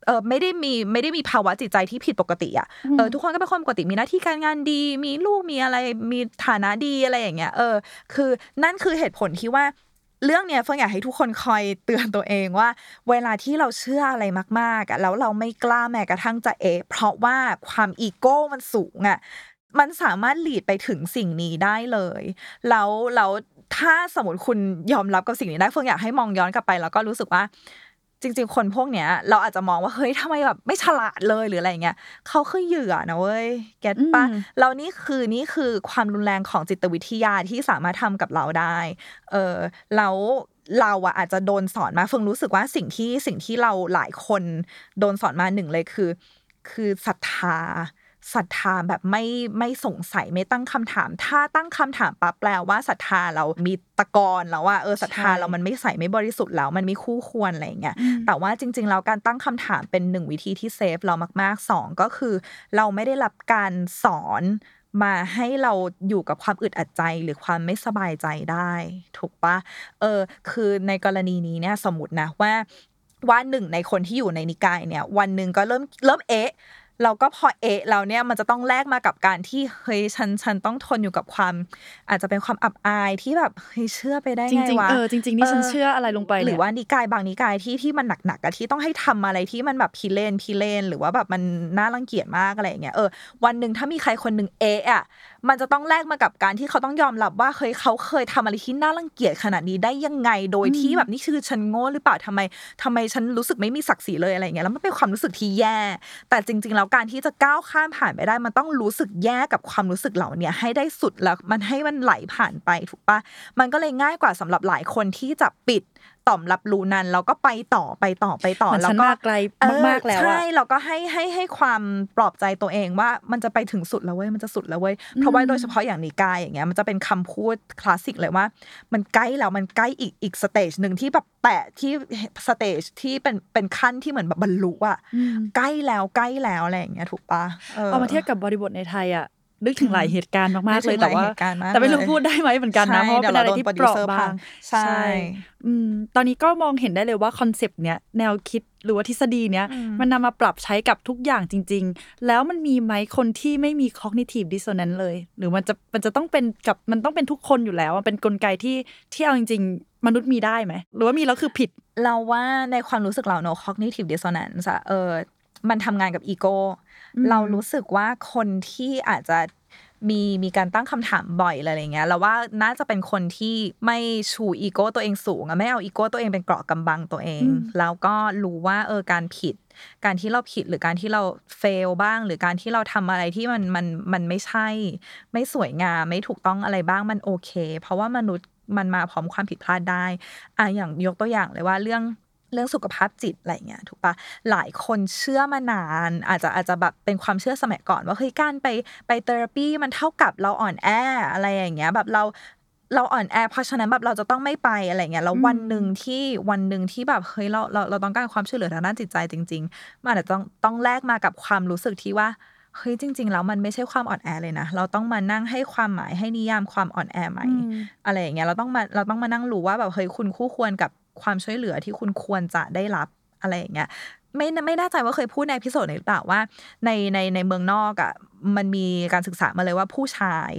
เออไม่ได้มีไม่ได้มีภาวะจิตใจที่ผิดปกติอะเออทุกคนก็เป็นคนปกติมีหน้าที่การงานดี มีลูกมีอะไรมีฐานะดีอะไรอย่างเงี้ยเออ คือนั่นคือเหตุผลที่ว่าเรื่องเนี้ยเฟิงอยากให้ทุกคนคอยเตือนตัวเองว่า เวลาที่เราเชื่ออะไรมากๆอะแล้วเราไม่กล้าแม้กระทั่งจะเอะเพราะว่าความอีโก้มันสูงอะมันสามารถหลีดไปถึงสิ่งนี้ได้เลย แล้วแล้วถ้าสมมติคุณยอมรับกับสิ่งนี้ได้เฟิงอยากให้มองย้อนกลับไป แล้วก็รู้สึกว่า จริง ๆ คนพวกเนี้ย เราอาจจะมองว่าเฮ้ยทำไมแบบไม่ฉลาดเลยหรืออะไรเงี้ยเขาคือเหยื่อนะเว้ยเก็ตปะอืมแล้วนี่คือนี่คือความรุนแรงของจิตวิทยาที่สามารถทำกับเราได้ เออแล้วเราอะอาจจะโดนสอนมาเฟิงรู้สึกว่าสิ่งที่สิ่งที่เราหลายคนโดนสอนมาหนึ่งเลยคือ คือศรัทธา ศรัทธาแบบไม่ไม่สงสัยไม่ตั้งคำถาม ถ้าตั้งคำถามปั๊บแปลว่าศรัทธาเรามีตะกอนแล้วว่าเออศรัทธาใช่เรามันไม่ใส่ไม่บริสุทธิ์แล้วมันไม่คู่ควรอะไรอย่างเงี้ยแต่ว่าจริง ๆ แล้วการตั้งคำถามเป็นหนึ่งวิธีที่เซฟเรามากๆสองก็คือ เราไม่ได้รับการสอนมาให้เราอยู่กับความอึดอัดใจหรือความไม่สบายใจได้ ถูกปะเออ คือในกรณีนี้เนี่ยสมมตินะว่าว่าหนึ่งในคนที่อยู่ในนิกายเนี่ย วันหนึ่งก็เริ่มเริ่มเอะ เราก็พอเอะเราเนี่ยมันจะต้องแลกมากับการที่เฮ้ยฉันฉันต้องทนอยู่กับความ อาจจะเป็นความอับอายที่แบบเฮ้ยเชื่อไปได้จไงริงวะๆเออจริง ๆ นี่ฉันเชื่ออะไรลงไปหเลรืยอว่านิกายบางนิกายที่ที่มันหนักๆอะที่ต้องให้ทำอะไรที่มันแบบพิเรนพิเรนหรือว่าแบบมันน่ารังเกียจมากอะไรอย่างเงี้ยเออวันหนึ่งถ้ามีใครคนหนึ่งเอะอะมันจะต้องแลกมากับการที่เขาต้องยอมรับว่าเคยเขาเคยทำอะไรที่น่ารังเกียจขนาดนี้ได้ยังไงโดยที่แบบนี่คือฉันโง่หรือเปล่าทำไมทำไมฉันรู้สึกไม่มีศักดิ์ศรีเลยอะไรอย่างเงี้ยแล้วมันเป็นความรู้สึกที่แย่ แต่จริง ๆ แล้วการที่จะก้าวข้ามผ่านไปได้ มันต้องรู้สึกแย่กับความรู้สึกเหล่านี้ให้ได้สุดแล้วมันให้มันไหลผ่านไปถูกปะมันก็เลยง่ายกว่าสำหรับหลายคนที่จะปิด ต่อมรับรู้นั้นเราก็ไปต่อไปต่อไปต่อเหมือนแล้วฉันก็มาไกลมากๆแล้วอะใช่เราก็ให้ให้ให้ความปลอบใจตัวเองว่ามันจะไปถึงสุดแล้วเว้ยมันจะสุดแล้วเว้ยเพราะว่าโดยเฉพาะอย่างนิกายอย่างเงี้ยมันจะเป็นคำพูดคลาสสิกเลยว่า มันใกล้แล้วมันใกล้อีกอีก stage หนึ่งที่แบบแตะที่ stage ที่เป็นเป็นขั้นที่เหมือนแบบบรรลุอะใกล้แล้วใกล้แล้วอะไรอย่างเงี้ยถูกปะเอามาเทียบกับบริบทในไทยอะ นึกถึงหลายเหตุการณ์มากๆเลยนึกถึงแต่ว่าหลายเหตุการณ์มากแต่ไม่รู้เลยพูดได้ไหมเหมือนกันนะใช่เพราะว่าเป็นอะไรที่เดี๋ยวเราโดนเปราะโปรดิวเซอร์บาพังงใช่อืมตอนนี้ก็มองเห็นได้เลยว่า concept เนี้ยแนวคิดหรือว่าทฤษฎีเนี้ยมันนำมาปรับใช้กับทุกอย่างจริง ๆ แล้วมันมีไหมคนที่ไม่มี cognitive dissonance เลย หรือมันจะมันจะต้องเป็นกับมันต้องเป็นทุกคนอยู่แล้วมันเป็นกลไกที่ที่เอาจริง ๆ มนุษย์มีได้ไหมหรือว่ามีแล้วคือผิด เราว่าในความรู้สึกเราเนอะ cognitive dissonance อะเออมันทำงานกับอีโก้ เรารู้สึกว่าคนที่อาจจะมีมีการตั้งคำถามบ่อยอะไรอย่างเงี้ยเราว่าน่าจะเป็นคนที่ไม่ชูอีโก้ตัวเองสูงอะไม่เอาอีโก้ตัวเองเป็นเกราะกำบังตัวเอง แล้วก็รู้ว่าเออการผิด การที่เราผิดหรือการที่เราเฟลบ้าง หรือการที่เราทำอะไรที่มันมันมันไม่ใช่ ไม่สวยงามไม่ถูกต้องอะไรบ้างมันโอเค เพราะว่ามนุษย์มันมาพร้อมความผิดพลาดได้อะอย่างยกตัวอย่างเลยว่าเรื่อง เรื่องสุขภาพจิตอะไรเงี้ยถูกปะหลายคนเชื่อมานาน อาจจะอาจจะแบบเป็นความเชื่อสมัยก่อนว่าเฮ้ยการไปไปเทอราปีมันเท่ากับเราอ่อนแออะไรอย่างเงี้ยแบบเราเราอ่อนแอเพราะฉะนั้นแบบเราจะต้องไม่ไปอะไรเงี้ยแล้ววันหนึ่งที่วันหนึ่งที่แบบเฮ้ยเราเราเราต้องการความช่วยเหลือทางด้านจิตใจจริง ๆ มันอาจจะต้องต้องแลกมากับความรู้สึกที่ว่าเฮ้ยจริง ๆ แล้วมันไม่ใช่ความอ่อนแอเลยนะ เราต้องมานั่งให้ความหมายให้นิยามความอ่อนแอใหม่ อะไรอย่างเงี้ยเราต้องมาเราต้องมานั่งรู้ว่าแบบเฮ้ยคุณคู่ควรกับ ความช่วยเหลือที่คุณควรจะได้รับอะไรอย่างเงี้ยไม่ไม่แน่ใจว่าเคยพูดในพิโซดไหนหรือเปล่าว่า ในในในเมืองนอกอะมันมีการศึกษามาเลยว่าผู้ชาย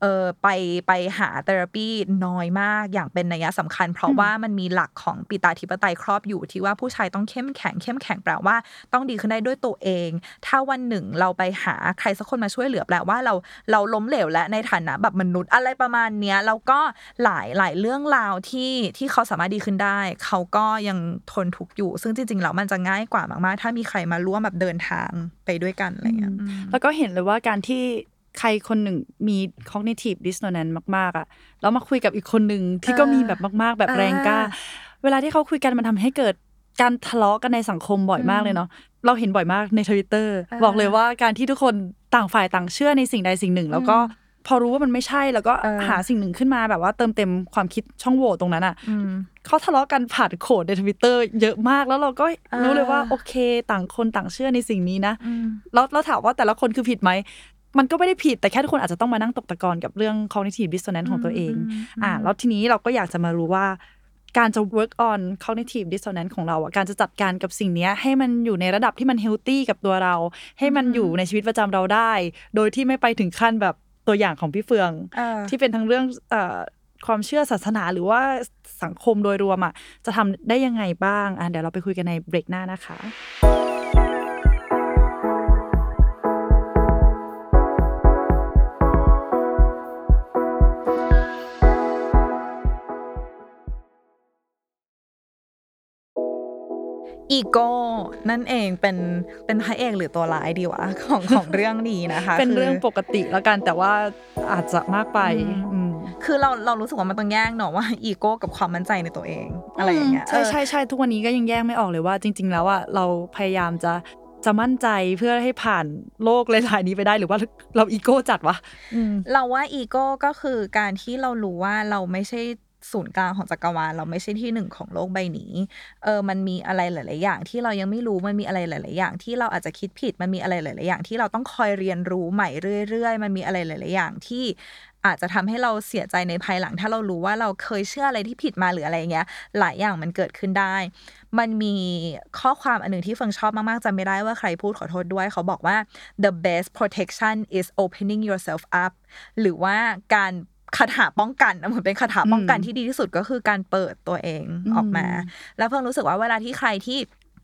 เออไปไปหาเทอราปีน้อยมากอย่างเป็นนัยสำคัญ เพราะว่ามันมีหลักของปิตาธิปไตยครอบอยู่ที่ว่าผู้ชายต้องเข้มแข็งเข้มแข็งแปลว่า ต้องดีขึ้นได้ด้วยตัวเอง ถ้าวันหนึ่งเราไปหาใครสักคนมาช่วยเหลือแปลว่าเราเราล้มเหลวและในฐานะแบบมนุษย์อะไรประมาณเนี้ยแล้วก็หลายหลายเรื่องราวที่ที่เขาสามารถดีขึ้นได้ เขาก็ยังทนทุกข์อยู่ ซึ่งจริงๆแล้วมันจะง่ายกว่ามากๆ ถ้ามีใครมาร่วมแบบเดินทางไปด้วยกันอะไรเงี้ยแล้วก็เห็นเลยว่าการที่ ใครคนหนึ่งมี cognitive dissonance มาก ๆอะแล้วมาคุยกับอีกคนหนึ่งที่ก็มีแบบมาก ๆ แบบแรงกล้า เวลาที่เขาคุยกันมันทำให้เกิดการทะเลาะกันในสังคมบ่อยมากเลยเนาะเราเห็นบ่อยมากในทวิตเตอร์บอกเลยว่าการที่ทุกคนต่างฝ่ายต่างเชื่อในสิ่งใดสิ่งหนึ่ง แล้วก็พอรู้ว่ามันไม่ใช่แล้วก็เออหาสิ่งหนึ่งขึ้นมาแบบว่าเติมเต็มความคิดช่องโหว่ตรงนั้นอะเขาทะเลาะกันผ่านโขดในทวิตเตอร์เยอะมากแล้วเราก็รู้เลยว่าอ่าโอเค ต่างคนต่างเชื่อในสิ่งนี้นะแล้วแล้วถามว่าแต่ละคนคือผิดไหม มันก็ไม่ได้ผิดแต่แค่ทุกคนอาจจะต้องมานั่งตกตะกอนกับเรื่อง cognitive dissonance ของตัวเอง อ่าแล้วทีนี้เราก็อยากจะมารู้ว่า การจะ work on cognitive dissonance ของเราอะการจะจัดการกับสิ่งเนี้ยให้มันอยู่ในระดับที่มัน healthy กับตัวเรา ให้มันอยู่ในชีวิตประจำเราได้ โดยที่ไม่ไปถึงขั้นแบบตัวอย่างของพี่เฟืองเออที่เป็นทั้งเรื่องเอ่อความเชื่อศาสนาหรือว่าสังคมโดยรวมอะจะทำได้ยังไงบ้างอะเดี๋ยวเราไปคุยกันในเบรกหน้านะคะ อีโก้นั่นเองเป็นเป็นพระเอกหรือตัวร้ายดีวะของของเรื่องนี้นะคะ เป็นคือเรื่องปกติแล้วกันแต่ว่าอาจจะมากไปอืมคือเราเรารู้สึกว่ามันต้องแยกเนอะว่าอีโก้กับความมั่นใจในตัวเองอะไรอย่างเงี้ยใช่ใช่ใช่ทุกวันนี้ก็ยังแยกไม่ออกเลยว่า จริง ๆ แล้วอะเราพยายามจะจะมั่นใจเพื่อให้ผ่านโลกหลายๆนี้ไปได้หรือว่าเราอีโก้จัดวะอืมเราว่าอีโก้ก็คือการที่เรารู้ว่าเราไม่ใช่ ศูนย์กลางของจักรวาลเราไม่ใช่ที่หนึ่งของโลกใบนี้เออมันมีอะไรหลาย ๆ อย่างที่เรายังไม่รู้มันมีอะไรหลาย ๆ อย่างที่เราอาจจะคิดผิดมันมีอะไรหลาย ๆ อย่างที่เราต้องคอยเรียนรู้ใหม่เรื่อย ๆ มันมีอะไรหลาย ๆ อย่างที่อาจจะทำให้เราเสียใจในภายหลัง ถ้าเรารู้ว่าเราเคยเชื่ออะไรที่ผิดมาหรืออะไรเงี้ย หลายอย่างมันเกิดขึ้นได้ มันมีข้อความอันหนึ่งที่เฟิงชอบมาก ๆจำไม่ได้ว่าใครพูดขอโทษด้วย เขาบอกว่า the best protection is opening yourself up หรือว่าการ คาถาป้องกันเหมือนเป็นคาถาป้องกันที่ดีที่สุดก็คือการเปิดตัวเองออกมา แล้วเพิ่งรู้สึกว่าเวลาที่ใครที่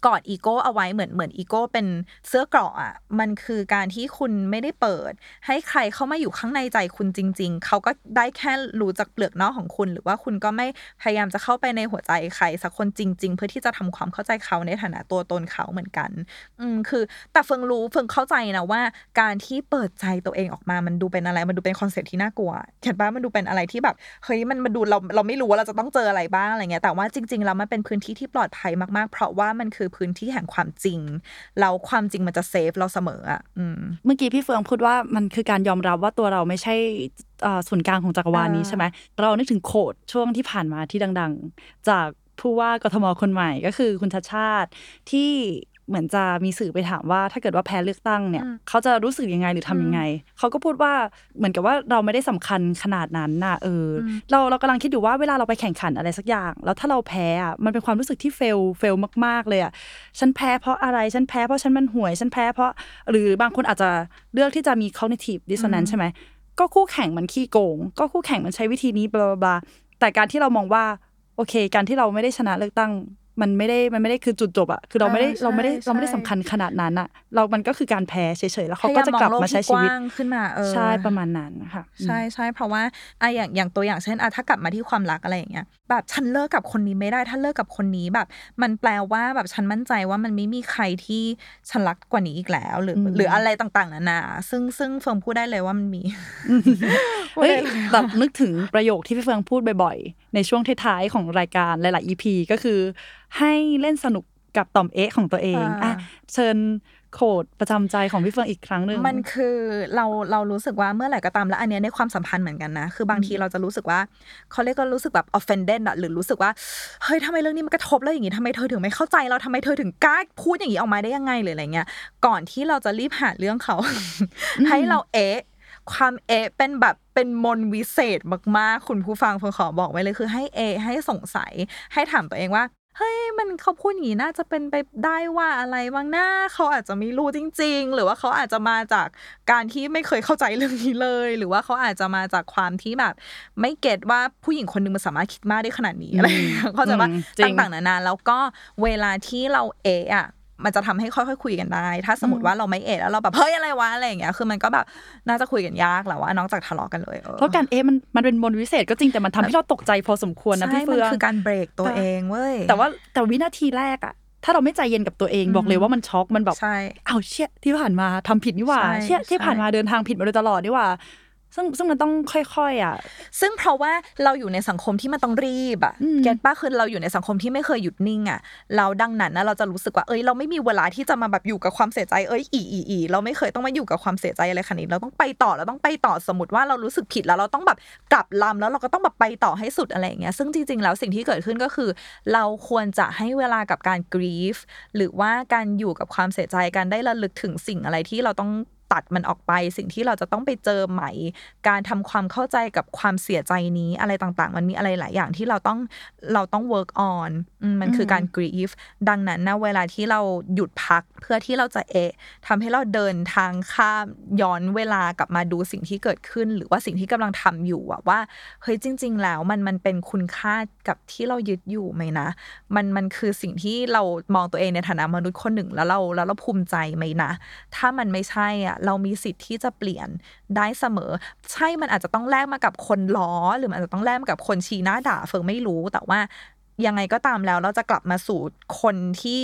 กอดอีโก้เอาไว้เหมือนเหมือนอีโก้เป็นเสื้อเกราะอะมันคือการที่คุณไม่ได้เปิด ให้ใครเข้ามาอยู่ข้างในใจคุณจริง ๆ เขาก็ได้แค่รู้จากเปลือกนอกของคุณ หรือว่าคุณก็ไม่พยายามจะเข้าไปในหัวใจใครสักคนจริง ๆ เพื่อที่จะทำความเข้าใจเขาในฐานะตัวตนเขาเหมือนกัน อืมคือ แต่เฟิงรู้เฟิงเข้าใจนะว่า การที่เปิดใจตัวเองออกมามันดูเป็นอะไร มันดูเป็น concept ที่น่ากลัวเห็นปะมันดูเป็นอะไรที่แบบเฮ้ยมันมันดูเราเราไม่รู้ว่าเราจะต้องเจออะไรบ้างอะไรเงี้ยแต่ว่าจริง ๆ แล้วมันเป็นพื้นที่ที่ปลอดภัยมากๆ เพราะว่ามันคือพื้นที่แห่งความจริงแล้วความจริงมันจะเซฟเราเสมออะอืมเมื่อกี้พี่เฟืองพูดว่ามันคือการยอมรับว่าตัวเราไม่ใช่เอ่อศูนย์กลางของจักรวาลนี้อ่าใช่ไหมเรานึกถึงโคดช่วงที่ผ่านมาที่ดัง ๆ จากผู้ว่ากทมคนใหม่ก็คือคุณชาชาติที่ เหมือนจะมีสื่อไปถามว่า ถ้าเกิดว่าแพ้เลือกตั้งเนี่ยอืมเขาจะรู้สึกยังไงหรือทำยังไงเขาก็พูดว่าเหมือนกับว่าเราไม่ได้สำคัญขนาดนั้นน่ะเอออ เราเรากำลังคิดอยู่ว่าเวลาเราไปแข่งขันอะไรสักอย่าง แล้วถ้าเราแพ้อะมันเป็นความรู้สึกที่เฟลเฟลมาก ๆ เลยอะฉันแพ้เพราะอะไรฉันแพ้เพราะฉันมันห่วย ฉันแพ้เพราะ หรือบางคนอาจจะเลือกที่จะมี cognitive dissonance ใช่ไหมก็คู่แข่งมันขี้โกง ก็คู่แข่งมันใช้วิธีนี้บลาบลาแต่การที่เรามองว่าโอเค การที่เราไม่ได้ชนะเลือกตั้ง มันไม่ได้มันไม่ได้คือจุดจบอะคือเราไม่ได้อ่าใช่เราไม่ได้เราไม่ได้ใช่สำคัญขนาดนั้นอะเรา มันก็คือการแพ้เฉยๆแล้วเขาก็จะกลับมาใช้พยยชีวิตมองโลกที่กว้างขึ้นมาเออใช่ประมาณนั้นค่ะใช่ใช่เพราะว่าอะอย่างอย่างตัวอย่างเช่นอะถ้ากลับมาที่ความรักอะไรอย่างเงี้ยแบบฉันเลิกกับคนนี้ไม่ได้ถ้าเลิกกับคนนี้แบบ มันแปลว่าแบบฉันมั่นใจว่ามันไม่มีใครที่ฉันรักกว่านี้อีกแล้ว หรืออืมหรืออะไรต่างๆนานาซึ่งซึ่งเฟิร์มพูดได้เลยว่ามันมีเฮ้ยแบบนึกถึงประโยคที่พี่เฟืองพูดบ่อยๆ ในช่วงท้ายๆของรายการหลายๆ EP ก็คือ ให้เล่นสนุกกับต่อมเอ๊ะของตัวเองอ่าอะเชิญโคดประจำใจของพี่เฟืองอีกครั้งหนึ่งมันคือเราเรารู้สึกว่าเมื่อไหร่ก็ตามแล้วอันเนี้ยในความสัมพันธ์เหมือนกันนะคือบางทีเราจะรู้สึกว่าเขาเรียกก็รู้สึกแบบ offended อะหรือรู้สึกว่าเฮ้ยทำไมเรื่องนี้มันกระทบแล้วอย่างงี้ทำไมเธอถึงไม่เข้าใจเราทำไมเธอถึงกล้าพูดอย่างนี้ออกมาได้ยังไงหรืออะไรเงี้ยก่อนที่เราจะรีบหาเรื่องเขาให้เราเอะ ความเอะเป็นแบบเป็นมนต์วิเศษมากๆ คุณผู้ฟังเพิ่งขอบอกไว้เลยคือให้เอะให้สงสัยให้ถามตัวเองว่าเฮ้ยมันเขาพูดอย่างนี้น่าจะเป็นไปได้ว่าอะไรบ้างนะเขาอาจจะไม่รู้จริง ๆ หรือว่าเขาอาจจะมาจากการที่ไม่เคยเข้าใจเรื่องนี้เลย หรือว่าเขาอาจจะมาจากความที่แบบ ไม่เก็ตว่าผู้หญิงคนหนึงมันสามารถคิดมากได้ขนาดนี้อะไรอย่างเงี้ยเข้าใจว่าอืมจริงต่างๆนานาแล้วก็เวลาที่เราเอะอะ มันจะทำให้ค่อยๆคุยกันได้ ถ้าสมมติว่าเราไม่เอะแล้วเราแบบเฮ้ยอะไรวะอะไรอย่างเงี้ย คือมันก็แบบน่าจะคุยกันยากแหละว่านอกจากทะเลาะกันเลยออเพราะการเอ๊ะมันมันเป็นมนต์วิเศษก็จริงแต่มันทำให้เราตกใจพอสมควรนะใช่พี่เฟืมันองคือการเบรกตัวเองเว้ยแต่ว่าแต่วินาทีแรกอะถ้าเราไม่ใจเย็นกับตัวเองอืมบอกเลยว่ามันช็อกมันแบบใช่เอาเชี่ยที่ผ่านมาทำผิดนี่หว่าใช่เชี่ยที่ใช่ผ่านมาเดินทางผิดมาโดยตลอดนี่หว่า ซึ่งซึ่งมันต้องค่อยๆอะ ซึ่งเพราะว่าเราอยู่ในสังคมที่มันต้องรีบอะอืมเก็ตป้าคือเราอยู่ในสังคมที่ไม่เคยหยุดนิ่งอะเราดังนั้นนะเราจะรู้สึกว่าเอ้ยเราไม่มีเวลาที่จะมาแบบอยู่กับความเสียใจเอ้ยอีอีอีเราไม่เคยต้องมาอยู่กับความเสียใจอะไรขนาดนี้เราต้องไปต่อเราต้องไปต่อสมมติว่าเรารู้สึกผิดแล้วเราต้องแบบกลับลำแล้วเราก็ต้องแบบไปต่อให้สุดอะไรอย่างเงี้ยซึ่งจริงๆแล้วสิ่งที่เกิดขึ้นก็คือ เราควรจะให้เวลากับการ grief หรือว่าการอยู่กับความเสียใจการได้ระลึกถึงสิ่งอะไรที่เราต้อง ตัดมันออกไป สิ่งที่เราจะต้องไปเจอใหม่ การทำความเข้าใจกับความเสียใจนี้อะไรต่างๆ มันมีอะไรหลายอย่างที่เราต้องเราต้อง work on อืมมันคือการ grief ดังนั้นนะเวลาที่เราหยุดพักเพื่อที่เราจะเอะทำให้เราเดินทางข้ามย้อนเวลากลับมาดูสิ่งที่เกิดขึ้น หรือว่าสิ่งที่กำลังทำอยู่อะว่าเฮ้ยจริง ๆ แล้วมันมันเป็นคุณค่ากับที่เรายึดอยู่ไหมนะ มันมันคือสิ่งที่เรามองตัวเองในฐานะมนุษย์คนหนึ่งแล้วเราแล้วเราภูมิใจไหมนะ ถ้ามันไม่ใช่อะเรามีสิทธิ์ที่จะเปลี่ยนได้เสมอ ใช่มันอาจจะต้องแลกมากับคนล้อ หรือมันอาจจะต้องแลกมากับคนชี้หน้าด่าเฟิงไม่รู้ แต่ว่ายังไงก็ตามแล้วเราจะกลับมาสู่คนที่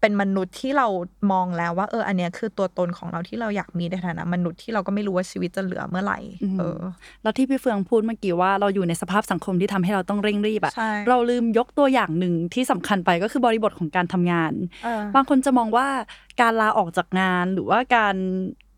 เป็นมนุษย์ที่เรามองแล้วว่า เออ อันเนี้ยคือตัวตนของเราที่เราอยากมีในฐานะ มนุษย์ที่เราก็ไม่รู้ว่าชีวิตจะเหลือเมื่อไหร่อืมเออ แล้วที่พี่เฟืองพูดเมื่อกี้ว่าเราอยู่ในสภาพสังคมที่ทำให้เราต้องเร่งรีบอะใช่เราลืมยกตัวอย่างหนึ่งที่สำคัญไปก็คือบริบทของการทำงานเออบางคนจะมองว่าการลาออกจากงานหรือว่าการ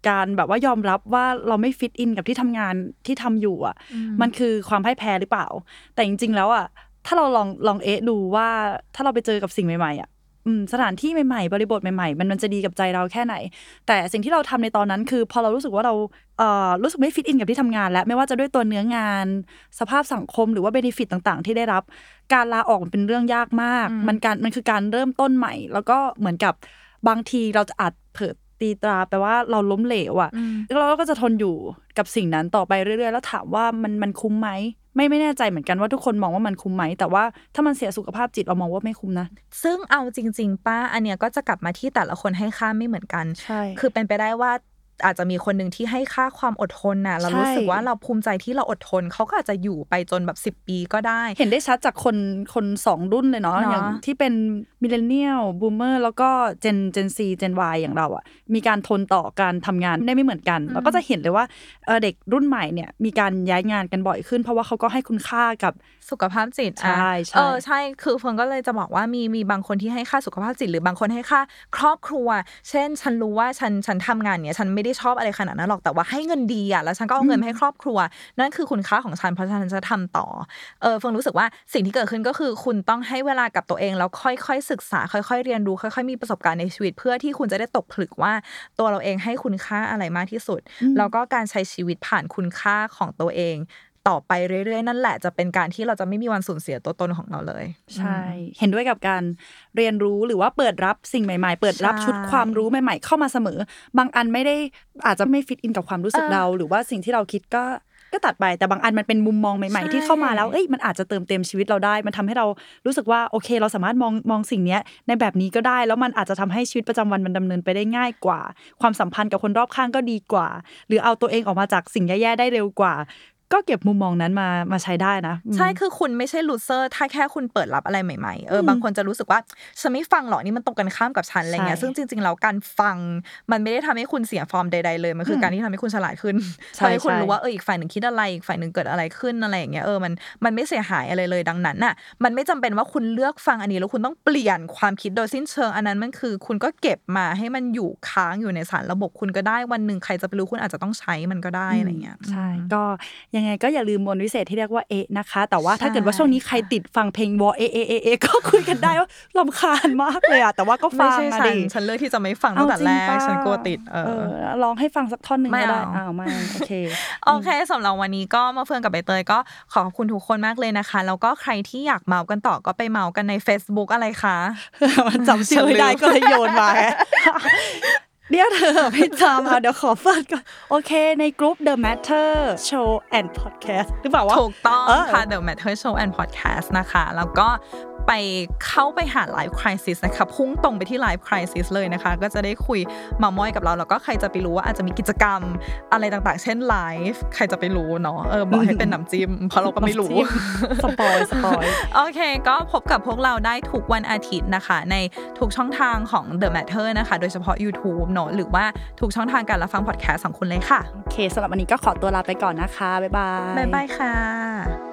การแบบว่ายอมรับว่าเราไม่ fit in กับที่ทำงานที่ทำอยู่อะ มันคือความพ่ายแพ้หรือเปล่า แต่จริง ๆ แล้วอะถ้าเราลองลองเอะดูว่าถ้าเราไปเจอกับสิ่งใหม่ๆอะอืมสถานที่ใหม่ๆ บริบทใหม่ๆ มันมันจะดีกับใจเราแค่ไหน แต่สิ่งที่เราทำในตอนนั้นคือ พอเรารู้สึกว่าเราเอ่อรู้สึกไม่ fit in กับที่ทำงาน แล้วไม่ว่าจะด้วยตัวเนื้องาน สภาพสังคมหรือว่า benefit ต่างๆ ที่ได้รับ การลาออกมันเป็นเรื่องยากมากอืมมันการมันคือการเริ่มต้นใหม่ แล้วก็เหมือนกับบางทีเราจะอาจเผลอ ตีตราแปลว่าเราล้มเหลวอะอืมแล้วเราก็จะทนอยู่กับสิ่งนั้นต่อไปเรื่อยๆ แล้วถามว่ามันมันคุ้มไหมไม่ไม่แน่ใจเหมือนกันว่าทุกคนมองว่ามันคุ้มไหม แต่ว่าถ้ามันเสียสุขภาพจิตเรามองว่าไม่คุ้มนะ ซึ่งเอาจริง ๆ ป้าอันเนี้ยก็จะกลับมาที่แต่ละคนให้ค่าไม่เหมือนกัน ใช่ คือเป็นไปได้ว่า อาจจะมีคนหนึ่งที่ให้ค่าความอดทนน่ะ เราใช่รู้สึกว่าเราภูมิใจที่เราอดทนเขาก็อาจจะอยู่ไปจนแบบ 10 ปีก็ได้ เห็นได้ชัดจากคนคนสองรุ่นเลยเนาะเนาะอย่างที่เป็น millennial boomer แล้วก็ Gen Gen Z Gen Y อย่างเราอะ มีการทนต่อการทำงานได้ไม่เหมือนกันแล้วก็จะเห็นเลยว่าเออเด็กรุ่นใหม่เนี่ยมีการย้ายงานกันบ่อยขึ้น เพราะว่าเขาก็ให้คุณค่ากับสุขภาพจิตใช่อะใช่เออใช่คือเฟิร์นก็เลยจะบอกว่ามีมีบางคนที่ให้ค่าสุขภาพจิต หรือบางคนให้ค่าครอบครัว เช่น ฉันรู้ว่าฉันฉันทำงานเนี้ยฉันไม่ได้ชอบอะไรขนาดนั้นหรอกแต่ว่าให้เงินดีอะแล้วฉันก็เอาเงินมาให้ครอบครัว นั่นคือคุณค่าของฉันเพราะฉะนันจะทำต่อเออเฟิร์นรู้สึกว่าสิ่งที่เกิดขึ้นก็คือคุณต้องให้เวลากับตัวเองแล้วค่อยๆศึกษา ค่อยๆเรียนรู้ค่อย ๆ มีประสบการณ์ในชีวิต เพื่อที่คุณจะได้ตกผลึกว่าตัวเราเองให้คุณค่าอะไรมากที่สุด แล้วก็การใช้ชีวิตผ่านคุณค่าของตัวเอง ต่อไปเรื่อยๆ นั่นแหละจะเป็นการที่เราจะไม่มีวันสูญเสียตัวตนของเราเลย ใช่ เห็นด้วยกับการเรียนรู้หรือว่าเปิดรับสิ่งใหม่ ๆ เปิดรับใช่ชุดความรู้ใหม่ ๆ เข้ามาเสมอ บางอันไม่ได้อาจจะไม่ฟิตอินกับความรู้สึกเออเรา หรือว่าสิ่งที่เราคิดก็ก็ตัดไปแต่บางอันมันเป็นมุมมองใหม่ใช่ๆที่เข้ามาแล้วเอ้ยมันอาจจะเติมเต็มชีวิตเราได้ มันทำให้เรารู้สึกว่าโอเค เราสามารถมองมองสิ่งเนี้ยในแบบนี้ก็ได้ แล้วมันอาจจะทำให้ชีวิตประจำวันมันดำเนินไปได้ง่ายกว่า ความสัมพันธ์กับคนรอบข้างก็ดีกว่า หรือเอาตัวเองออกมาจากสิ่งแย่ๆได้เร็วกว่า ก็เก็บมุมมองนั้นมามาใช้ได้นะอืมใช่คือคุณไม่ใช่ลูเซอร์ ถ้าแค่คุณเปิดรับอะไรใหม่ๆเออบางคนจะรู้สึกว่าฉันไม่ฟังหรอกนี่มันตรงกันข้ามกับฉันอะไรเงี้ยใช่ซึ่งจริงๆแล้วการฟังมันไม่ได้ทำให้คุณเสียฟอร์มใด ๆ เลย มันคือการที่ทำให้คุณฉลาดขึ้นใช่ทำให้คุณใช่รู้ว่าเอออีกฝ่ายหนึ่งคิดอะไรอีกฝ่ายหนึ่งเกิดอะไรขึ้นอะไรอย่างเงี้ยเออมันมันไม่เสียหายอะไรเลยดังนั้นน่ะมันไม่จำเป็นว่าคุณเลือกฟังอันนี้แล้วคุณต้องเปลี่ยนความคิดโดยสิ้นเชิงอันนั้นมันคือ คุณก็เก็บมาให้มันอยู่ค้างอยู่ในสารระบบคุณก็ได้วันหนึ่งใครจะไปรู้คุณอาจจะต้องใช้มันก็ได้อะไรเงี้ยใช่ก็ยังไงก็อย่าลืมมนต์วิเศษที่เรียกว่าเอะนะคะ แต่ว่าถ้าใช่เกิดว่าช่วงนี้ใครติดฟังเพลงวอเอะเอะเอะเอะก็คุยกันได้ว่าลำคาญมากเลยอะแต่ว่าก็ฟัไม่งใช่อะฉันดิฉันเลือกที่จะไม่ฟังตั้งแต่แรกเอาจริงฉันปะกลัวติดเอเอออลองให้ฟังสักท่อนหนึ่งไม่ก็ได้เอาอ้าวไม่โอเคโอเคสำหรับวันนี้ก็มาเฟืองกับใบเตยก็ขอขอบคุณทุกคนมากเลยนะคะแล้วก็ใครที่อยากเมากันต่อก็ไปเมากันใน Facebook อะไรคะมันจำชื่อไม่ได้ก็เลยโยนมาไง เดี๋ยวเธอไม่จำอะเดี๋ยวขอเฟิร์ก่อน โอเคในกลุ่ม The Matter Show and Podcast หรือเปล่าวะถูกต้องเออค่ะ The Matter Show and Podcast นะคะ แล้วก็ ไปเข้าไปหา Live Crisis นะคะพุ่งตรงไปที่ Live Crisis เลยนะคะ ก็จะได้คุยเมาท์มอยกับเรา แล้วก็ใครจะไปรู้ว่าอาจจะมีกิจกรรมอะไรต่างๆ เช่นไลฟ์ใครจะไปรู้เนาะเออบอกให้เป็นน้ำจิ้มเพราะเราก็ไม่รู้ spoil spoil โอเค ก็พบกับพวกเราได้ทุกวันอาทิตย์นะคะ ในทุกช่องทางของ The Matter นะคะ โดยเฉพาะ YouTube เนอะหรือว่าทุกช่องทางการรับฟังพอดแคสต์ของคุณเลยค่ะ โอเคสำหรับวันนี้ก็ขอตัวลาไปก่อนนะคะ บ๊ายบาย บ๊ายบายค่ะ